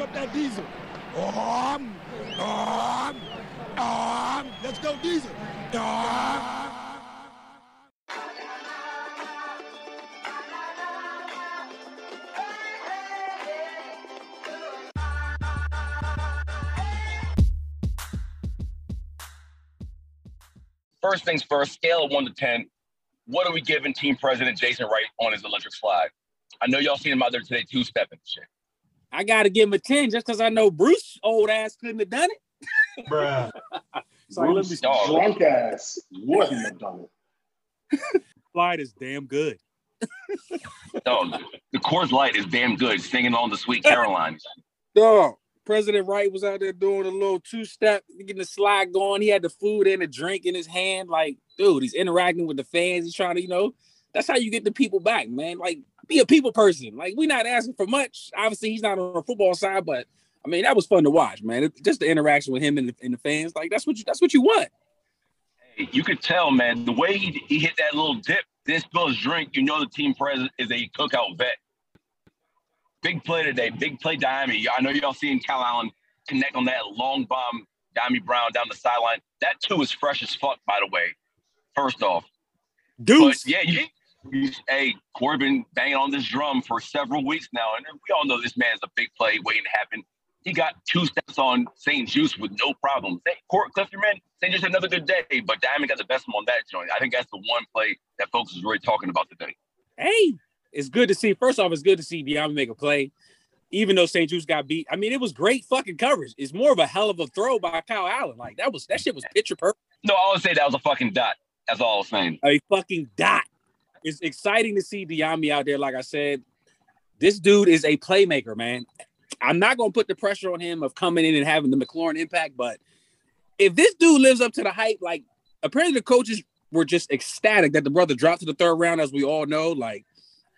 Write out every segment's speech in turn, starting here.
up that diesel. Um, um, um, let's go diesel. Um. First things first, scale of one to 10. What are we giving team president Jason Wright on his electric slide? I know y'all seen him out there today, two stepping shit. I got to give him a 10 just because I know Bruce, old ass, couldn't have done it. Bruh. Sorry, let me Bruce, Dog. drunk ass wouldn't have done it. slide is damn good. No, the Coors Light is damn good, singing on the Sweet Caroline. Dog. President Wright was out there doing a little two step, getting the slide going. He had the food and the drink in his hand. Like, dude, he's interacting with the fans. He's trying to, you know, that's how you get the people back, man. Like, be a people person. Like, we're not asking for much. Obviously, he's not on the football side, but I mean, that was fun to watch, man. It- just the interaction with him and the, and the fans. Like, that's what you that's what you want. Hey, you could tell, man, the way he, he hit that little dip, then spill his drink, you know the team president is a cookout vet. Big play today, big play Dyami. I know y'all seeing Kyle Allen connect on that long bomb, Dyami Brown down the sideline. That too is fresh as fuck, by the way. First off, Deuce. yeah, you, hey, Corey been banging on this drum for several weeks now, and we all know this man is a big play waiting to happen. He got two steps on St-Juste with no problem. St. Court Clifterman, St-Juste had another good day, but Diamond got the best one on that joint. I think that's the one play that folks is really talking about today. hey, it's good to see. First off, it's good to see Dyami make a play, even though St-Juste got beat. I mean, it was great fucking coverage. It's more of a hell of a throw by Kyle Allen. Like that was that shit was picture perfect. No, I would say that was a fucking dot. That's all I was saying. A fucking dot. It's exciting to see Dyami out there. Like I said, this dude is a playmaker, man. I'm not gonna put the pressure on him of coming in and having the McLaurin impact, but if this dude lives up to the hype, like apparently the coaches were just ecstatic that the brother dropped to the third round, as we all know. Like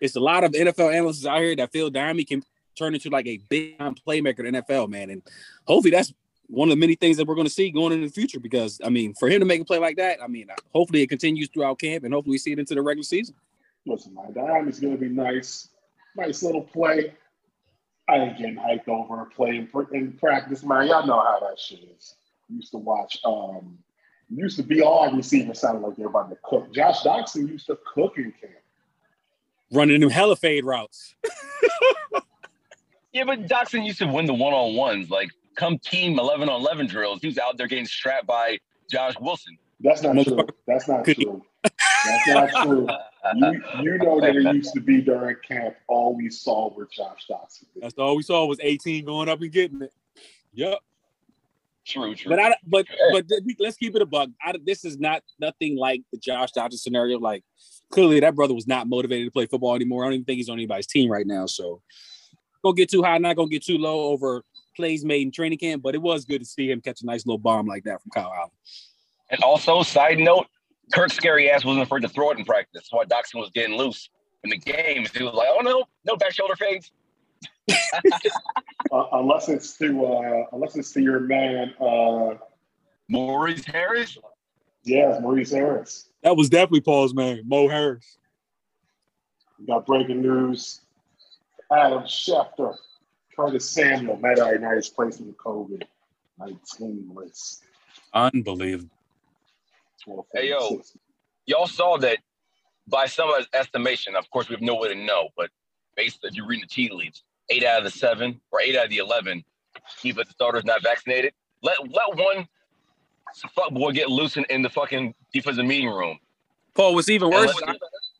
it's a lot of NFL analysts out here that feel Dyami can turn into like a big time playmaker in the NFL, man. And hopefully that's one of the many things that we're going to see going into the future. Because I mean, for him to make a play like that, I mean, hopefully it continues throughout camp, and hopefully we see it into the regular season. Listen, man, Diamond's going to be nice. Nice little play. I ain't getting hyped over a play in, in practice, man. Y'all know how that shit is. Used to watch, um, used to be all receivers sounded like they're about to cook. Josh Doctson used to cook in camp. Running them hella fade routes. Yeah, but Doctson used to win the one on ones. Like, come team 11 on 11 drills, he was out there getting strapped by Josh Wilson. That's not true. That's not true. That's not true. You, you know that it used to be during camp, all we saw were Josh Doctson. That's all we saw was 18 going up and getting it. Yep. True, true. But I but but let's keep it a bug. I, this is not nothing like the Josh Doctson scenario. Like clearly that brother was not motivated to play football anymore. I don't even think he's on anybody's team right now. So gonna get too high, not gonna get too low over plays made in training camp. But it was good to see him catch a nice little bomb like that from Kyle Allen. And also, side note, Kirk's scary ass wasn't afraid to throw it in practice. That's why Doctson was getting loose in the games. He was like, oh no, no back shoulder fades. Uh, unless it's to uh, unless it's to your man, uh, Maurice Harris. yes, Maurice Harris. That was definitely Paul's man, Mo Harris. We got breaking news. Adam Schefter, Curtis Samuel Matt Ioannidis place in the COVID 19 list. Unbelievable. Hey, yo. Y'all saw that by some estimation. Of course, we have no way to know, but based if you read the tea leaves, eight out of the seven or eight out of the eleven defensive starters not vaccinated. Let let one fuck boy get loose in, in the fucking defensive meeting room. Paul was even worse.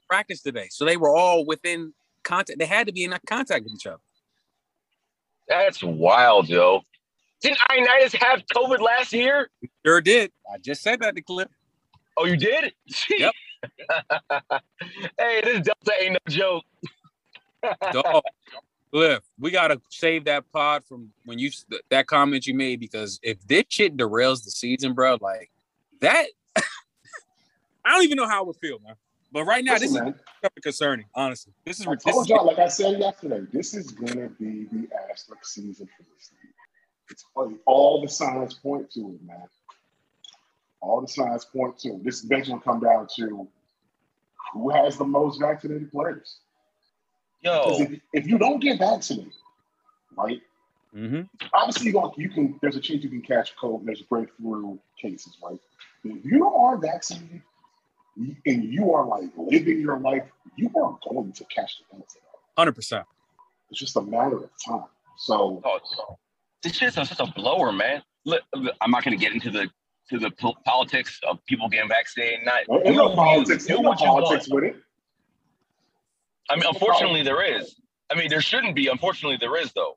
Practice today, so they were all within contact. They had to be in contact with each other. That's wild, yo. Didn't Ioannidis have COVID last year? Sure did. I just said that to Cliff. Oh, you did? Yep. hey, this Delta ain't no joke. Dog. Cliff, we gotta save that pod from when you that comment you made because if this shit derails the season, bro, like that, I don't even know how I would feel, man. But right now, Listen, this man, is concerning. Honestly, this is I told is y'all, like I said yesterday, this is gonna be the asterisk season for this league. It's all, all the signs point to it, man. All the signs point to it. This bench will come down to who has the most vaccinated players. Yo, if, if you don't get vaccinated, right, Mm-hmm. Obviously, you, going you can. There's a chance you can catch COVID. There's breakthrough cases, right? If you aren't vaccinated and you are like living your life, you are going to catch the Delta. Hundred percent. It's just a matter of time. So Oh, this shit's such a blower, man. Look, look, I'm not going to get into the to the po- politics of people getting vaccinated. Not ain't do no politics. you- Ain't do no what you want. politics with it. I mean, unfortunately, there is. I mean, there shouldn't be. Unfortunately, there is, though.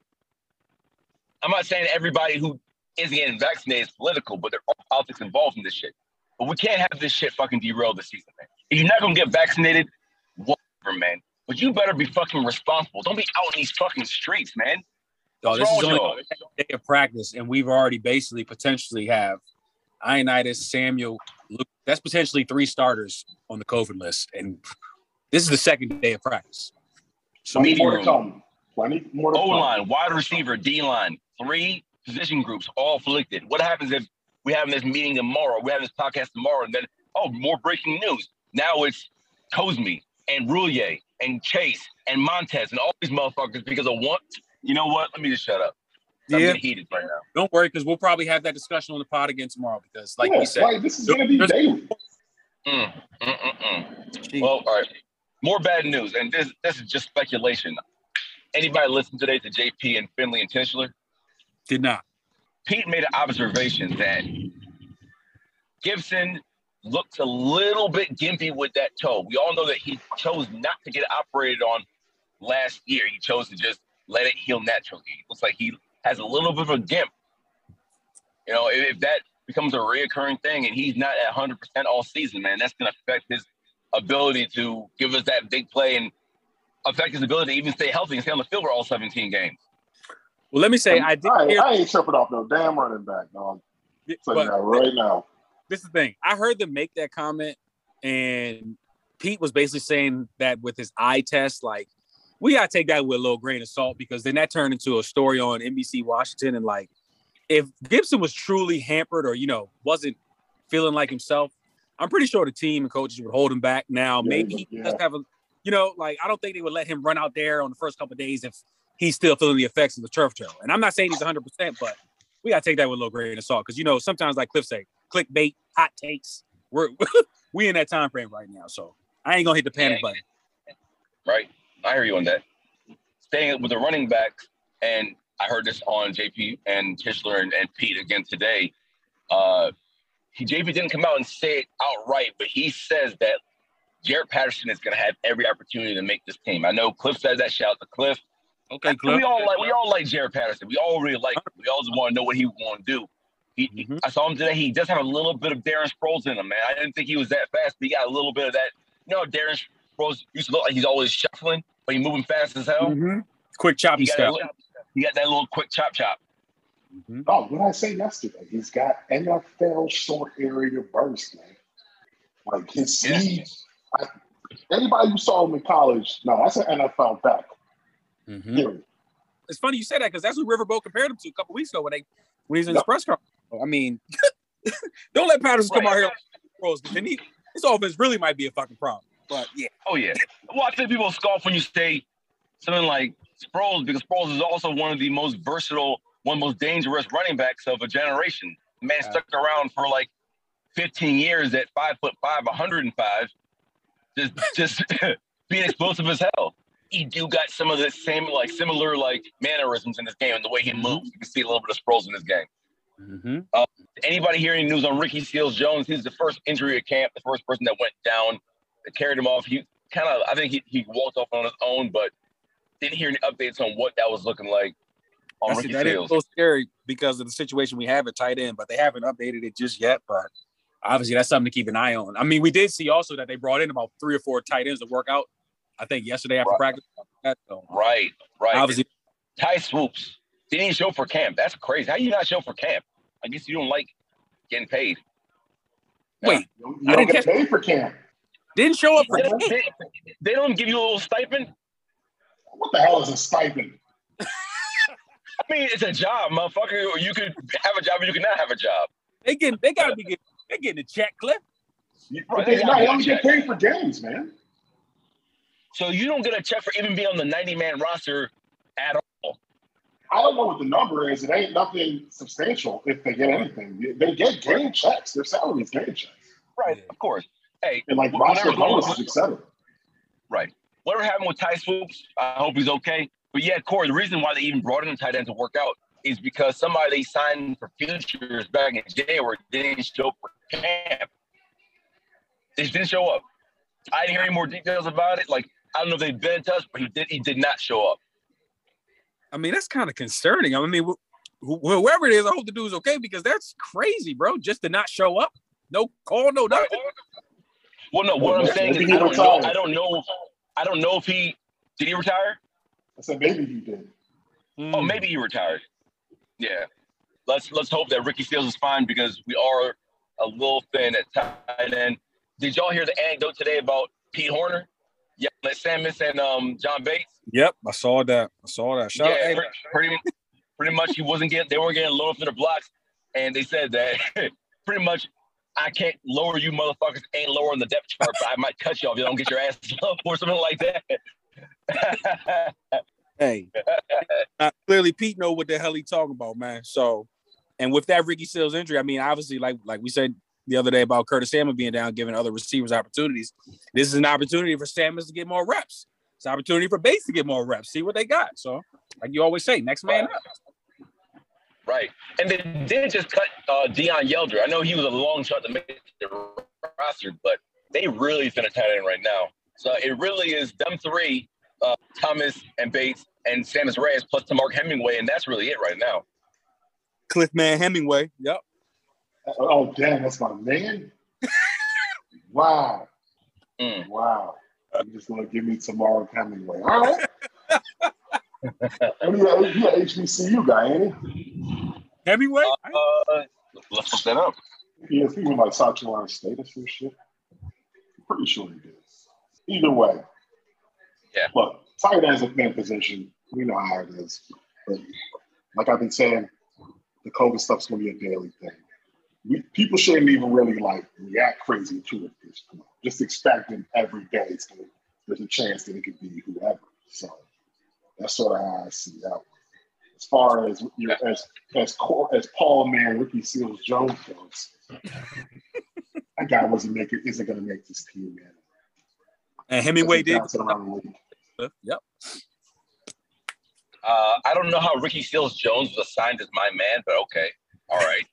I'm not saying everybody who isn't getting vaccinated is political, but there are politics involved in this shit. But we can't have this shit fucking derail the season, man. If you're not gonna get vaccinated, whatever, man. But you better be fucking responsible. Don't be out in these fucking streets, man. Dog, What's this is with only y'all? day of practice, and we've already basically potentially have Ioannidis, Samuel, Luke. That's potentially three starters on the COVID list, and this is the second day of practice. So Plenty Meeting more to come. Plenty more to O come. line, wide receiver, D line, three position groups all afflicted. What happens if we have this meeting tomorrow? We have this podcast tomorrow, and then oh, more breaking news. Now it's Cosmi and Roullier and Chase and Montez and all these motherfuckers because of one. You know what? Let me just shut up. I'm yeah, heated right now. don't worry, because we'll probably have that discussion on the pod again tomorrow. Because, like yeah, we said, like this is gonna be daily. Mm, mm, mm, mm. Well, all right. More bad news, and this this is just speculation. Anybody listen today to JP and Finlay and Tischler? did not. Pete made an observation that Gibson looked a little bit gimpy with that toe. We all know that he chose not to get operated on last year. He chose to just let it heal naturally. It looks like he has a little bit of a gimp. You know, if, if that becomes a reoccurring thing and he's not at 100% all season, man, that's going to affect his ability to give us that big play and affect his ability to even stay healthy and stay on the field for all 17 games. Well, let me say I did I, hear. I ain't tripping off no damn running back, dog. But right now. this is the thing. I heard them make that comment, and Pete was basically saying that with his eye test, like we gotta take that with a little grain of salt because then that turned into a story on NBC Washington, and like if Gibson was truly hampered or you know wasn't feeling like himself, I'm pretty sure the team and coaches would hold him back. Now Yeah, maybe he yeah. does have a, you know, like I don't think they would let him run out there on the first couple of days if he's still feeling the effects of the turf toe. And I'm not saying he's 100, percent but we gotta take that with a little grain of salt because you know sometimes like Cliff say, clickbait, hot takes. We're we in that time frame right now, so I ain't gonna hit the panic Yeah. button. right? I hear you on that. Staying with the running back, and I heard this on JP and Tischler and, and Pete again today. Uh, he, JP didn't come out and say it outright, but he says that Jaret Patterson is going to have every opportunity to make this team. I know Cliff says that. Shout out to Cliff. Okay, Cliff. We all like we all like Jaret Patterson. We all really like him. We all just want to know what he want to do. He, he- Mhm. I saw him today. He does have a little bit of Darren Sproles in him, man. I didn't think he was that fast, but he got a little bit of that. You know, Darren Sproles used to look like he's always shuffling, but he's moving fast as hell. Mhm. Quick choppy He stuff. little, he got that little quick chop chop. Mhm. Oh, what did I say yesterday? He's got NFL short area burst, man. Like his Yeah. speed. I, anybody who saw him in college, no, that's an NFL back. Mhm. Period. It's funny you said that because that's who Riverboat compared him to a couple weeks ago when they when he's in his Yep. press conference. I mean, don't let Patterson come Right. out here like pros because then he his offense really might be a fucking problem. But yeah, Oh yeah. Well, I think people scoff when you say something like Sproles because Sproles is also one of the most versatile, one of the most dangerous running backs of a generation. The man Yeah. stuck around for like 15 years at five foot five, 105, just just being explosive as hell. He do got some of the same like similar like mannerisms in his game and the way he moves. You can see a little bit of Sproles in his game. mm-hmm. Anybody hearing any news on Ricky Seals Jones? He's the first injury at camp, the first person that went down, that carried him off. He kind of, I think he, he walked off on his own, but didn't hear any updates on what that was looking like on Ricky that is Seals. so scary because of the situation we have at tight end, but they haven't updated it just yet. But obviously, that's something to keep an eye on. I mean, we did see also that they brought in about three or four tight ends to work out. I think yesterday after Right. practice. So um, Right, right. obviously, Ty Swoopes didn't even show for camp. That's crazy. How you not show for camp? I guess you don't like getting paid. wait, You don't, I don't didn't get paid for camp. didn't show up for They don't, camp. they, they don't give you a little stipend. What the hell is a stipend? I mean, it's a job, motherfucker. You could have a job, or you could not have a job. They getting they gotta be getting they getting a check clip. Right, They, they no, gotta they get only get paid for games, man. So you don't get a check for even being on the 90 man roster at all. I don't know what the number is. It ain't nothing substantial if they get anything. They get game checks. Their salaries game checks. Right, of course. Hey, And like whatever- roster bonuses, et cetera. Right. Whatever happened with Ty Swoopes, I hope he's okay. But yeah, Corey, the reason why they even brought in a tight end to work out is because somebody they signed for futures back in January didn't show up for camp. They just didn't show up. I didn't hear any more details about it. Like, I don't know if they've been in touch, but he did he did not show up. I mean, that's kind of concerning. I mean, wh- wh- whoever it is, I hope the dude's okay because that's crazy, bro. Just to not show up, no call, no nothing. Well, no, what I'm saying is I don't know. I don't know. I don't know if he did he retire? I said maybe he did. Oh, maybe he retired. Yeah. Let's let's hope that Ricky Seals is fine because we are a little thin at tight end. Did y'all hear the anecdote today about Pete Hoener? Yeah, at Sammis and um, John Bates. Yep, I saw that. I saw that. Shout yeah, pretty, pretty pretty much he wasn't getting they weren't getting loaded for the blocks, and they said that pretty much I can't lower you motherfuckers ain't lowering the depth chart, but I might cut you off if you don't get your ass up or something like that. hey, uh, clearly Pete know what the hell he talking about, man. So, and with that Ricky Seals injury, I mean, obviously, like like we said the other day about Curtis Samuel being down, giving other receivers opportunities. This is an opportunity for Samuels to get more reps. It's an opportunity for Bates to get more reps. See what they got. So, like you always say, next man up. Right. And they did just cut uh, Deion Yeldra. I know he was a long shot to make the roster, but they really thin a tight end right now. So it really is them three, uh, Thomas and Bates and Sammis Reyes plus Temarrick Hemingway, and that's really it right now. Cliffman Hemingway. Yep. Oh damn, that's my man. wow, Mm. wow. I'm just gonna give me tomorrow Hemingway. All right. and he a, he a HBCU guy, ain't he? Hemingway. Uh, let's look that up. He is. He was like South Carolina State or some shit. Pretty sure he did. Either way. Yeah. Look, tight end's a thin position. We know how it is. But like I've been saying, the COVID stuff's gonna be a daily thing. We, people shouldn't even really like react crazy to it at this point. Just expecting every day it's gonna, there's a chance that it could be whoever. So that's sort of how I see that. As far as you know, as as Cor- as Paul Man, Ricky Seals Jones goes, that guy wasn't making isn't gonna make this team, man. And Hemingway did. Bouncing around the league. Yep. Uh, I don't know how Ricky Seals Jones was assigned as my man, but okay. All right.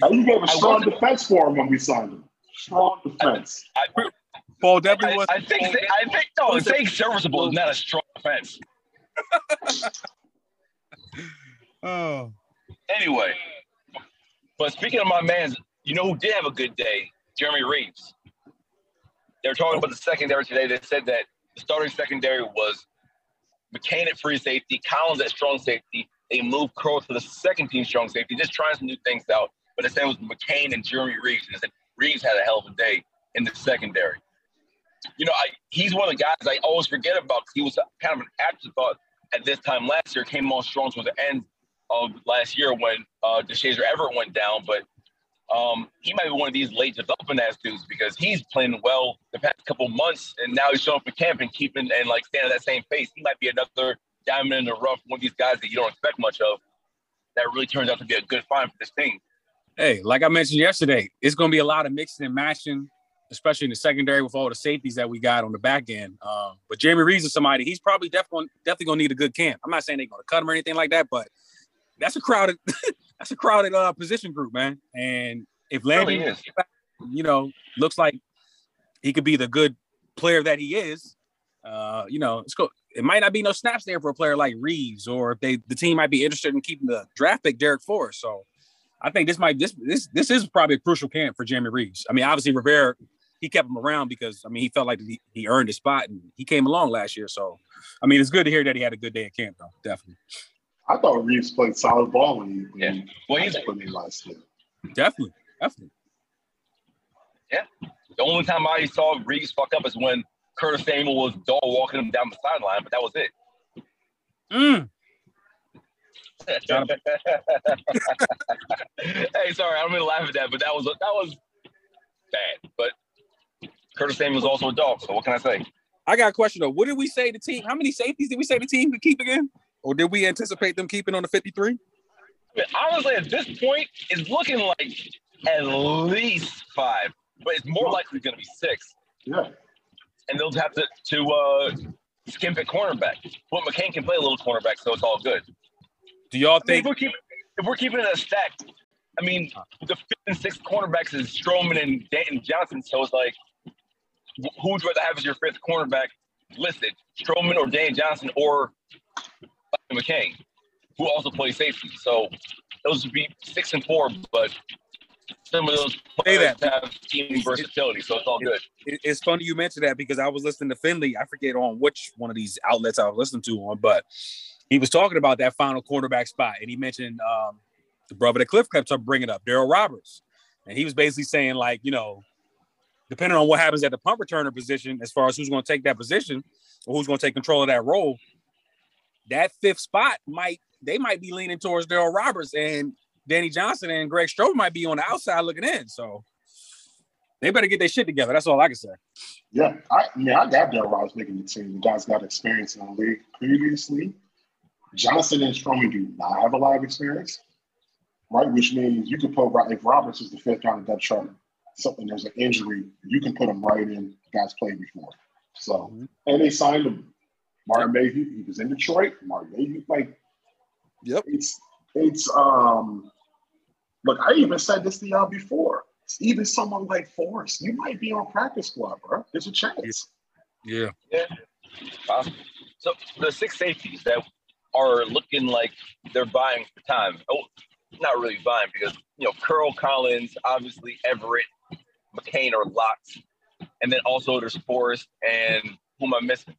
Now, you gave a strong defense for him when we signed him. Strong defense. I, Paul definitely was. I think I think no, saying serviceable is not a strong defense. Oh. Anyway, but speaking of my man, you know who did have a good day? Jeremy Reaves. They were talking about the secondary today. They said that the starting secondary was McCain at free safety, Collins at strong safety. They moved Crow to the second team strong safety, just trying some new things out. But they said it was McCain and Jeremy Reaves. And they said Reaves had a hell of a day in the secondary. You know, I, he's one of the guys I always forget about he was kind of an afterthought at this time last year. Came on strong towards the end of last year when uh, Deshazor Everett went down, but um, he might be one of these late developing ass dudes because he's playing well the past couple months, and now he's showing up for camp and keeping and like staying at that same pace. He might be another diamond in the rough, one of these guys that you don't expect much of. That really turns out to be a good find for this team. Hey, like I mentioned yesterday, it's going to be a lot of mixing and matching, especially in the secondary with all the safeties that we got on the back end. Um, but Jeremy Reaves is somebody he's probably definitely definitely going to need a good camp. I'm not saying they're going to cut him or anything like that, but that's a crowded that's a crowded uh, position group, man. And if really Landry, is. you know, looks like he could be the good player that he is, uh, you know, it's go. It might not be no snaps there for a player like Reaves, or if they the team might be interested in keeping the draft pick Darrick Forrest. So I think this might this this this is probably a crucial camp for Jeremy Reaves. I mean, obviously Rivera he kept him around because I mean he felt like he, he earned his spot and he came along last year. So I mean it's good to hear that he had a good day at camp though, definitely, I thought Reaves played solid ball when he, when Yeah. he Well, he's put in last year. definitely, definitely. Yeah. The only time I saw Reaves fuck up is when Curtis Samuel was dog walking him down the sideline, but that was it. Mm. hey, sorry, I don't mean to laugh at that, but that was that was bad. But Curtis Samuel was also a dog, so what can I say? I got a question though. What did we say the team? How many safeties did we say the team could keep again? Or did we anticipate them keeping on the 53? Honestly, at this point, it's looking like at least five, but it's more likely going to be six. Yeah. And they'll have to to uh, skimp at cornerback. But McCain can play a little cornerback, so it's all good. Do y'all I mean, think if we're keeping if we're keeping it a stack, I mean, the fifth and sixth cornerbacks is Stroman and Danny Johnson. So it's like, who would you rather have as your fifth cornerback listed? Stroman or Dan Johnson or McCain, who also plays safety. So those would be six and four, but some of those Say players that. have team versatility, so it's all good. it- it's funny you mentioned that because I was listening to Finlay. I forget on which one of these outlets I was listening to on, but he was talking about that final cornerback spot, and he mentioned um, the brother that Cliff kept up bringing up, Darryl Roberts, and he was basically saying like, you know, depending on what happens at the punt returner position, as far as who's going to take that position or who's going to take control of that role, that fifth spot might they might be leaning towards Darryl Roberts and Danny Johnson and Greg Strobe might be on the outside looking in. So they better get their shit together. That's all I can say. Yeah, I yeah, I got Darryl Roberts making the team. The guy's got experience in the league previously. Johnson and Stroman do not have a lot of experience, right? Which means you could put if Roberts is the fifth on the depth chart, something there's an injury, you can put him right in. The guy's played before, so Mhm. and they signed him. Martin Mayhew, he was in Detroit. Martin Mayhew, like, Yep. it's it's um. Look, I even said this to y'all before. Even someone like Forrest, you might be on practice squad, bro. There's a chance. Yeah. Possible. So the six safeties that are looking like they're buying for time. Oh, not really buying because you know Curl Collins, obviously Everett, McCain are locked, and then also there's Forrest and who am I missing?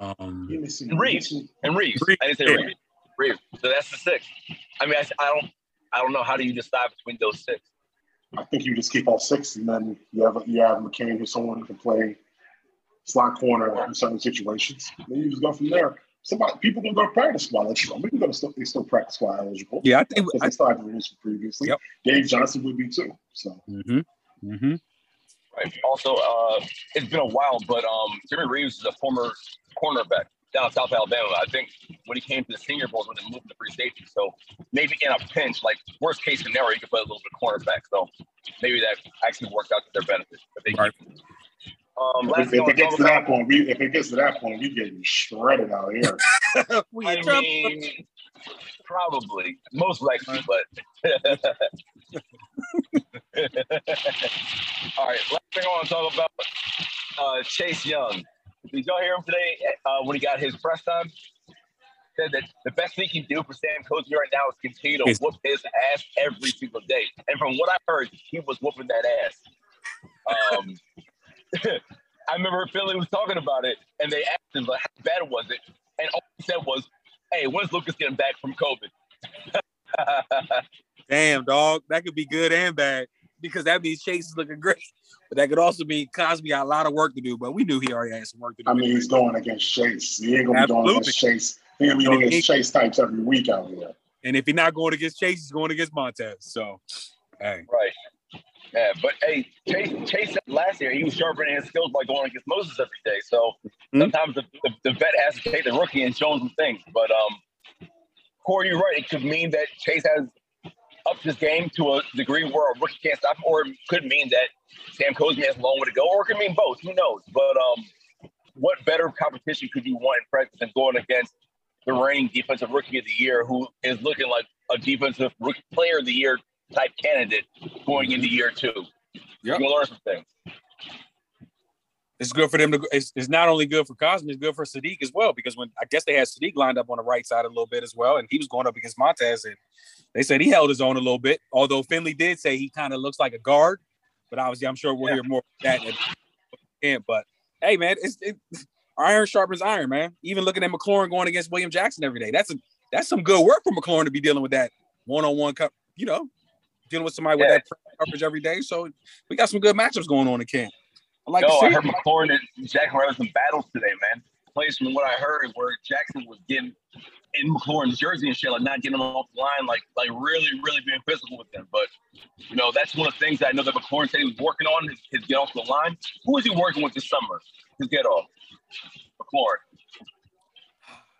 Um, Reaves. And Reaves. Reaves, I didn't say. Reaves. Reaves. So that's the six. I mean, I, I don't, I don't know. How do you decide between those six? I think you just keep all six, and then you have you have McCain, who's someone who can play slot corner in certain situations. Then you just go from there. Somebody, people can go to practice squad. Like, we can go to still, they still practice squad eligible. yeah, I think. I, they still have released previously. Yep. Dave Johnson would be too. So hmm hmm Right. Also, uh, it's been a while, but um, Jimmy Reeves is a former cornerback down in South Alabama. I think when he came to the Senior Bowl, when they moved to free safety. So maybe in a pinch, like worst case scenario, you could play a little bit of cornerback. So maybe that actually worked out to their benefit. If they Right. Um, last if, if it gets to that point, we if it gets to that point, we getting shredded out here. we I mean, probably, most likely, but. All right, last thing I want to talk about uh, Chase Young. Did y'all hear him today uh, when he got his press time? Said that the best thing he can do for Sam Cosmi right now is continue to Yes. whoop his ass every single day. And from what I heard, he was whooping that ass. Um, I remember Philly was talking about it, and they asked him, like, how bad was it? And all he said was, hey, when's Lucas getting back from COVID? Damn, dog. That could be good and bad because that means Chase is looking great. But that could also mean Cosmi got a lot of work to do. But we knew he already had some work to do. I mean, he's going against Chase. He ain't gonna be going Absolutely. against Chase. He gonna be going against Chase types every week out here. and if he's not going against Chase, he's going against Montez. So, hey, Right. Yeah, but hey, Chase, Chase last year he was sharpening his skills by going against Moses every day. So Hmm. sometimes the, the, the vet has to take the rookie and show him some things. But um, Corey, you're right. It could mean that Chase has upped his game to a degree where a rookie can't stop him, or it could mean that Sam Cosmi has a long way to go, or it could mean both. Who knows? But um, what better competition could you want in practice than going against the reigning defensive rookie of the year, who is looking like a defensive rookie player of the year type candidate going into year two? Yep. You're gonna learn some things. It's good for them to. It's, it's not only good for Cosmi, it's good for Saahdiq as well because when I guess they had Saahdiq lined up on the right side a little bit as well, and he was going up against Montez, and they said he held his own a little bit. Although Finlay did say he kind of looks like a guard, but obviously I'm sure we'll hear more of that. But hey, man, it's it, iron sharpens iron, man. Even looking at McLaurin going against William Jackson every day, that's a that's some good work for McLaurin to be dealing with that one on one cup. You know, dealing with somebody with that coverage every day. So we got some good matchups going on in camp. I like No, I heard it. McLaurin and Jackson were having some battles today, man. Plays from what I heard where Jackson was getting in McLaurin's jersey and shit, like not getting him off the line, like like really, really being physical with them. But you know, that's one of the things that I know that McLaurin said he was working on his, his get off the line. Who is he working with this summer? His get off. McLaurin.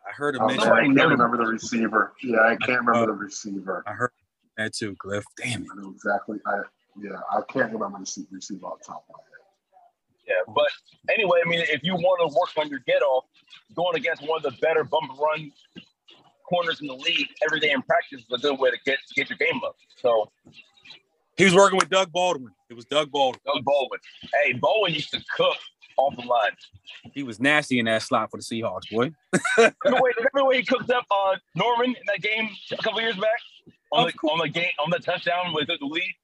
I heard him mention. man, I can't remember the receiver. Yeah, I can't remember the receiver. I heard that too, Cliff. Damn it. I know exactly. I yeah, I can't remember the se- receiver off the top of my head. Yeah, but anyway, I mean, if you want to work on your get off, going against one of the better bump run corners in the league every day in practice is a good way to get to get your game up. So He was working with Doug Baldwin. It was Doug Baldwin. Doug Baldwin. Hey, Baldwin used to cook off the line. He was nasty in that slot for the Seahawks, boy. Remember the way, remember the way he cooked up uh, Norman in that game a couple years back on Of the on the game on the touchdown with the lead.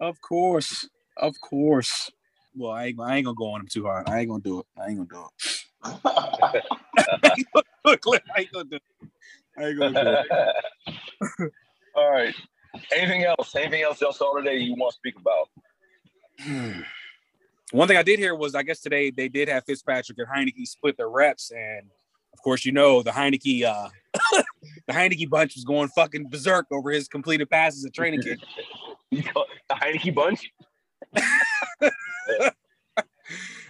Of course. Of course. Well, I ain't, I ain't gonna go on him too hard. I ain't gonna do it. I ain't gonna do it. I ain't gonna do it, I ain't gonna do it. I ain't gonna do it. All right. Anything else? Anything else y'all saw today you want to speak about? One thing I did hear was I guess today they did have Fitzpatrick and Heinicke split their reps, and of course you know the Heinicke uh the Heinicke bunch was going fucking berserk over his completed passes at training camp. The Heinicke bunch?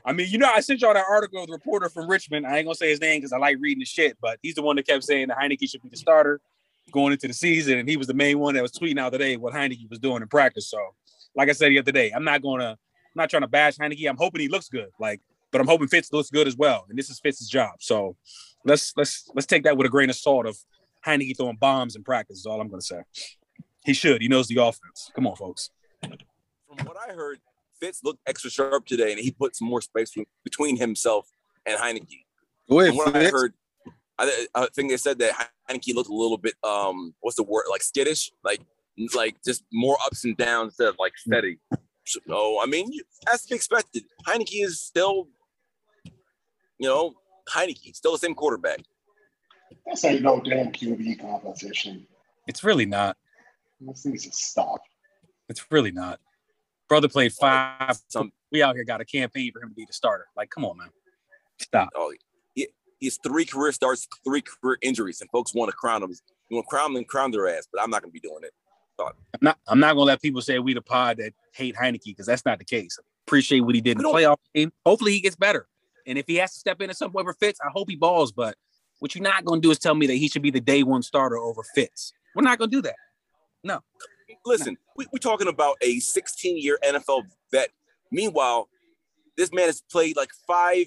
I mean, you know, I sent y'all that article of the reporter from Richmond. I ain't gonna say his name because I like reading the shit, but he's the one that kept saying that Heinicke should be the starter going into the season, and he was the main one that was tweeting out today what Heinicke was doing in practice. So, like I said the other day, I'm not gonna, I'm not trying to bash Heinicke. I'm hoping he looks good, like, but I'm hoping Fitz looks good as well, and this is Fitz's job. So, let's let's let's take that with a grain of salt of Heinicke throwing bombs in practice. Is all I'm gonna say. He should. He knows the offense. Come on, folks. From what I heard, Fitz looked extra sharp today, and he put some more space between himself and Heinicke. Go From what I heard, I, I think they said that Heinicke looked a little bit um, what's the word, like skittish, like like just more ups and downs instead of like steady. So I mean, as to be expected, Heinicke is still, you know, Heinicke, still the same quarterback. This ain't no damn QB competition. It's really not. This needs to stop. It's really not. Brother played five. Some We out here got a campaign for him to be the starter. Like, come on, man. Stop. oh, he, he has three career starts, three career injuries, and folks want to crown him. You want to crown them, crown their ass, but I'm not going to be doing it. I'm not. I'm not gonna let people say we the pod that hate Heinicke because that's not the case. Appreciate what he did in the playoff game. Hopefully he gets better. And if he has to step in at some point for Fitz, I hope he balls. But what you're not gonna do is tell me that he should be the day one starter over Fitz. We're not gonna do that. No. Listen, we, we're talking about a 16 year NFL vet. Meanwhile, this man has played like five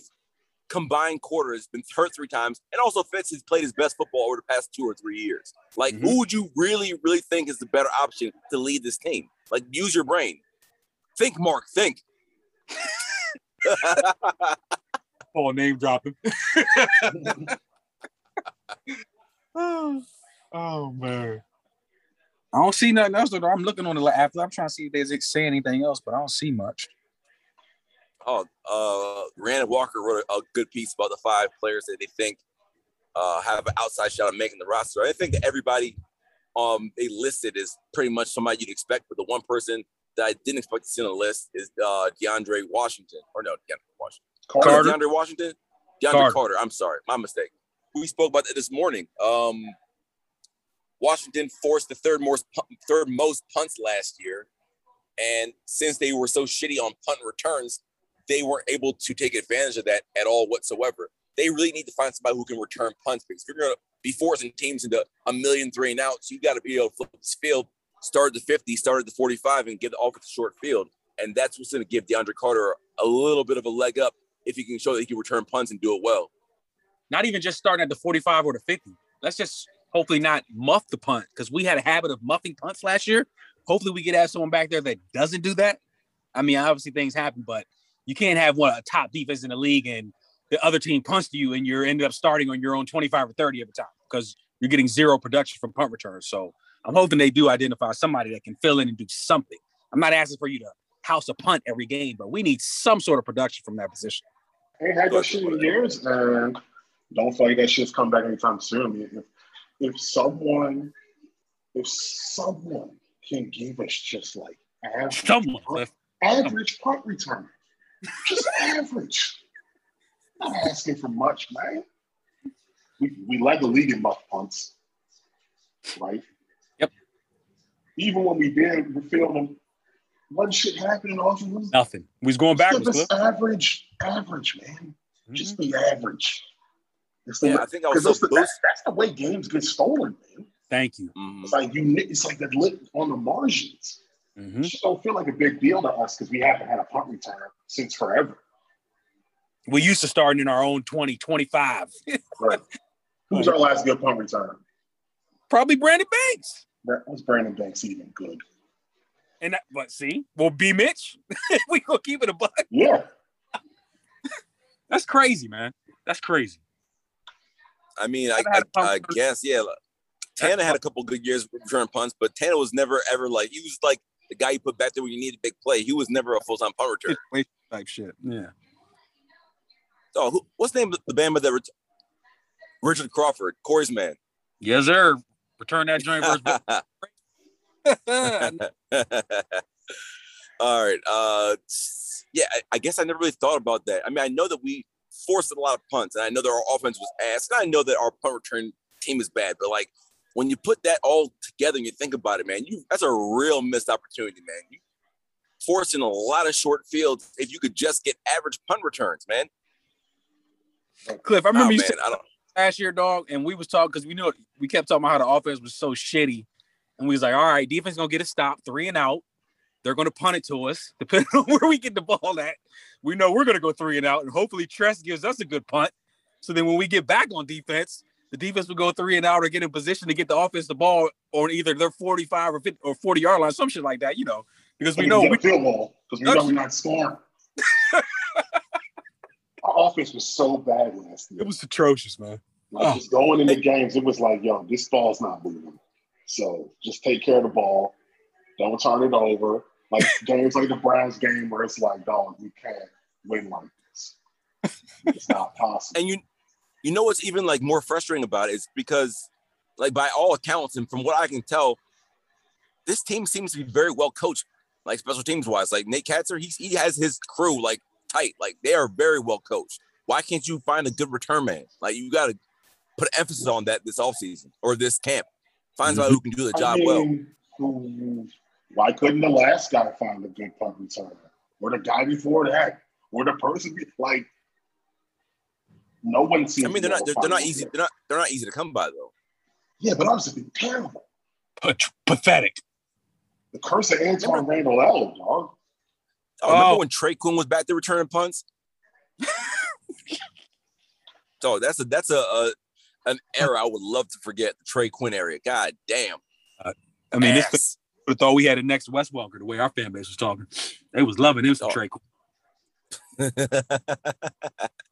combined quarters, been hurt three times, and also Fitz has played his best football over the past two or three years. Like, Mhm. who would you really, really think is the better option to lead this team? Like, use your brain. Think, Mark, think. Oh, name dropping. oh, oh man. I don't see nothing else. Though. I'm looking on the la- after. I'm trying to see if they say anything else, but I don't see much. oh, uh, Rand Walker wrote a, a good piece about the five players that they think uh, have an outside shot of making the roster. I think that everybody um, they listed is pretty much somebody you'd expect, but the one person that I didn't expect to see on the list is uh, DeAndre Washington, or no, DeAndre Washington, Carter. Carter. DeAndre Washington, DeAndre Carter. Carter. I'm sorry, my mistake. We spoke about that this morning. Um, Washington forced the third most third most punts last year, and since they were so shitty on punt returns, they weren't able to take advantage of that at all whatsoever. They really need to find somebody who can return punts because if you're going to be forcing teams into a million three and outs, you got to be able to flip this field, start at the 50, start at the 45, and get off at the short field. And that's what's going to give DeAndre Carter a little bit of a leg up if he can show that he can return punts and do it well. Not even just starting at the 45 or the 50. Let's just hopefully not muff the punt because we had a habit of muffing punts last year. Hopefully, we could have someone back there that doesn't do that. I mean, obviously things happen, but you can't have one a top defense in the league and the other team punts to you and you're ended up starting on your own 25 or 30 every time because you're getting zero production from punt returns. So I'm hoping they do identify somebody that can fill in and do something. I'm not asking for you to house a punt every game, but we need some sort of production from that position. Ain't had that shit in years, and don't feel like that shit's come back anytime soon. If if someone, if someone can give us just like average, Someone, punt, average punt return, just average. Not asking for much, man. We, we led the league in muff punts. right? Yep. Even when we did, we filmed them. What shit happening offensively? Nothing. We was going backwards. Average, average, man. Mhm. Just be average. It's the Yeah, way- I think I was 'cause so that's, the, boosted. that's, that's the way games get stolen, man. Thank you. Mhm. It's like you. ni- It's like that lit on the margins. Mhm. It just don't feel like a big deal to us because we haven't had a punt return since forever. We used to starting in our own 20, 25. Right. Who's our last good punt return? Probably Brandon Banks. Bra- Was Brandon Banks even good? And that, but see, well, B Mitch, we gonna keep it a buck. Yeah. That's crazy, man. That's crazy. I mean, I, I've I, had a punt I return. guess, yeah. like, Tana had a couple good years returning punts, but Tana was never ever like he was like the guy you put back there when you need a big play. He was never a full time punt return. Type shit. Yeah. Oh, who, what's the name of the Bama that ret- Richard Crawford, Corey's man. Yes, sir. Return that joint versus. All right. Uh, yeah, I, I guess I never really thought about that. I mean, I know that we forced a lot of punts, and I know that our offense was ass, and I know that our punt return team is bad. But like when you put that all together and you think about it, man, you that's a real missed opportunity, man. You forcing a lot of short fields if you could just get average punt returns, man. Cliff, I Oh, remember you man, said last year, dog, and we was talking because we knew we kept talking about how the offense was so shitty, and we was like, all right, defense gonna get a stop, three and out. They're gonna punt it to us, depending on where we get the ball at. We know we're gonna go three and out, and hopefully Tress gives us a good punt. So then when we get back on defense, the defense will go three and out or get in position to get the offense the ball on either their 45 or 50 or 40 yard line, some shit like that, you know, because we know we, field goal because we know we're not scoring. Our offense was so bad last year. it was atrocious, man. Like Oh. just going into games, it was like, yo, this ball's not moving. So just take care of the ball. Don't turn it over. Like games like the Browns game where it's like, dog, we can't win like this. It's not possible. And you, you know what's even like more frustrating about it is because, like by all accounts and from what I can tell, this team seems to be very well coached, like special teams wise. Like Nate Kaczor, he's he has his crew like tight, like they are very well coached. Why can't you find a good return man? Like you got to put emphasis on that this offseason or this camp. Find somebody who can do the I job well. mean, who- why couldn't the last guy find a good punt returner? Or the guy before that? Or the person be- like no one seems I mean, they're not they're, they're not easy they're not they're not easy to come by though. Yeah, but ours have been terrible. Pat- Pathetic. The curse of Antwaan Randle El, dog. Oh, remember Oh. when Trey Quinn was back there returning punts? so that's a that's a, a an era I would love to forget. The Trey Quinn area. God damn. Uh, I mean, this Ass. Would have thought we had a next Wes Welker the way our fan base was talking. They was loving him some Oh. Trey.